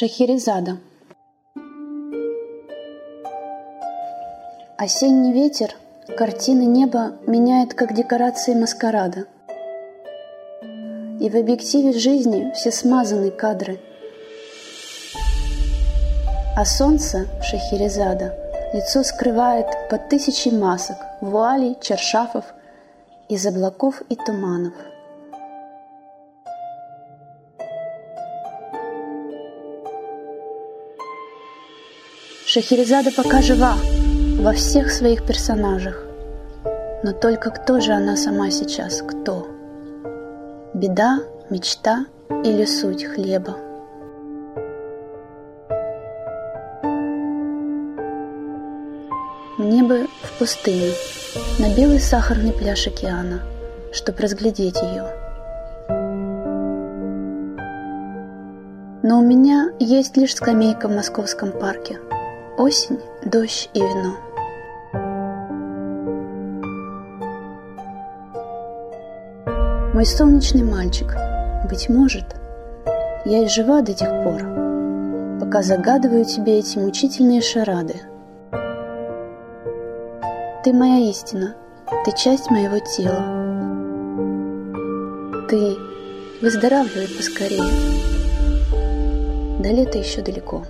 Шахерезада Осенний ветер картины неба меняет, как декорации маскарада. И в объективе жизни все смазаны кадры. А солнце Шахерезада лицо скрывает под тысячи масок, вуалей, чаршафов из облаков и туманов – Шахерезада пока жива во всех своих персонажах. Но только кто же она сама сейчас? Кто? Беда, мечта или суть хлеба? Мне бы в пустыню, на белый сахарный пляж океана, чтоб разглядеть ее. Но у меня есть лишь скамейка в московском парке – Осень, дождь и вино. Мой солнечный мальчик, быть может, я и жива до тех пор, пока загадываю тебе эти мучительные шарады. Ты моя истина, ты часть моего тела. Ты выздоравливай поскорее. До лета еще далеко.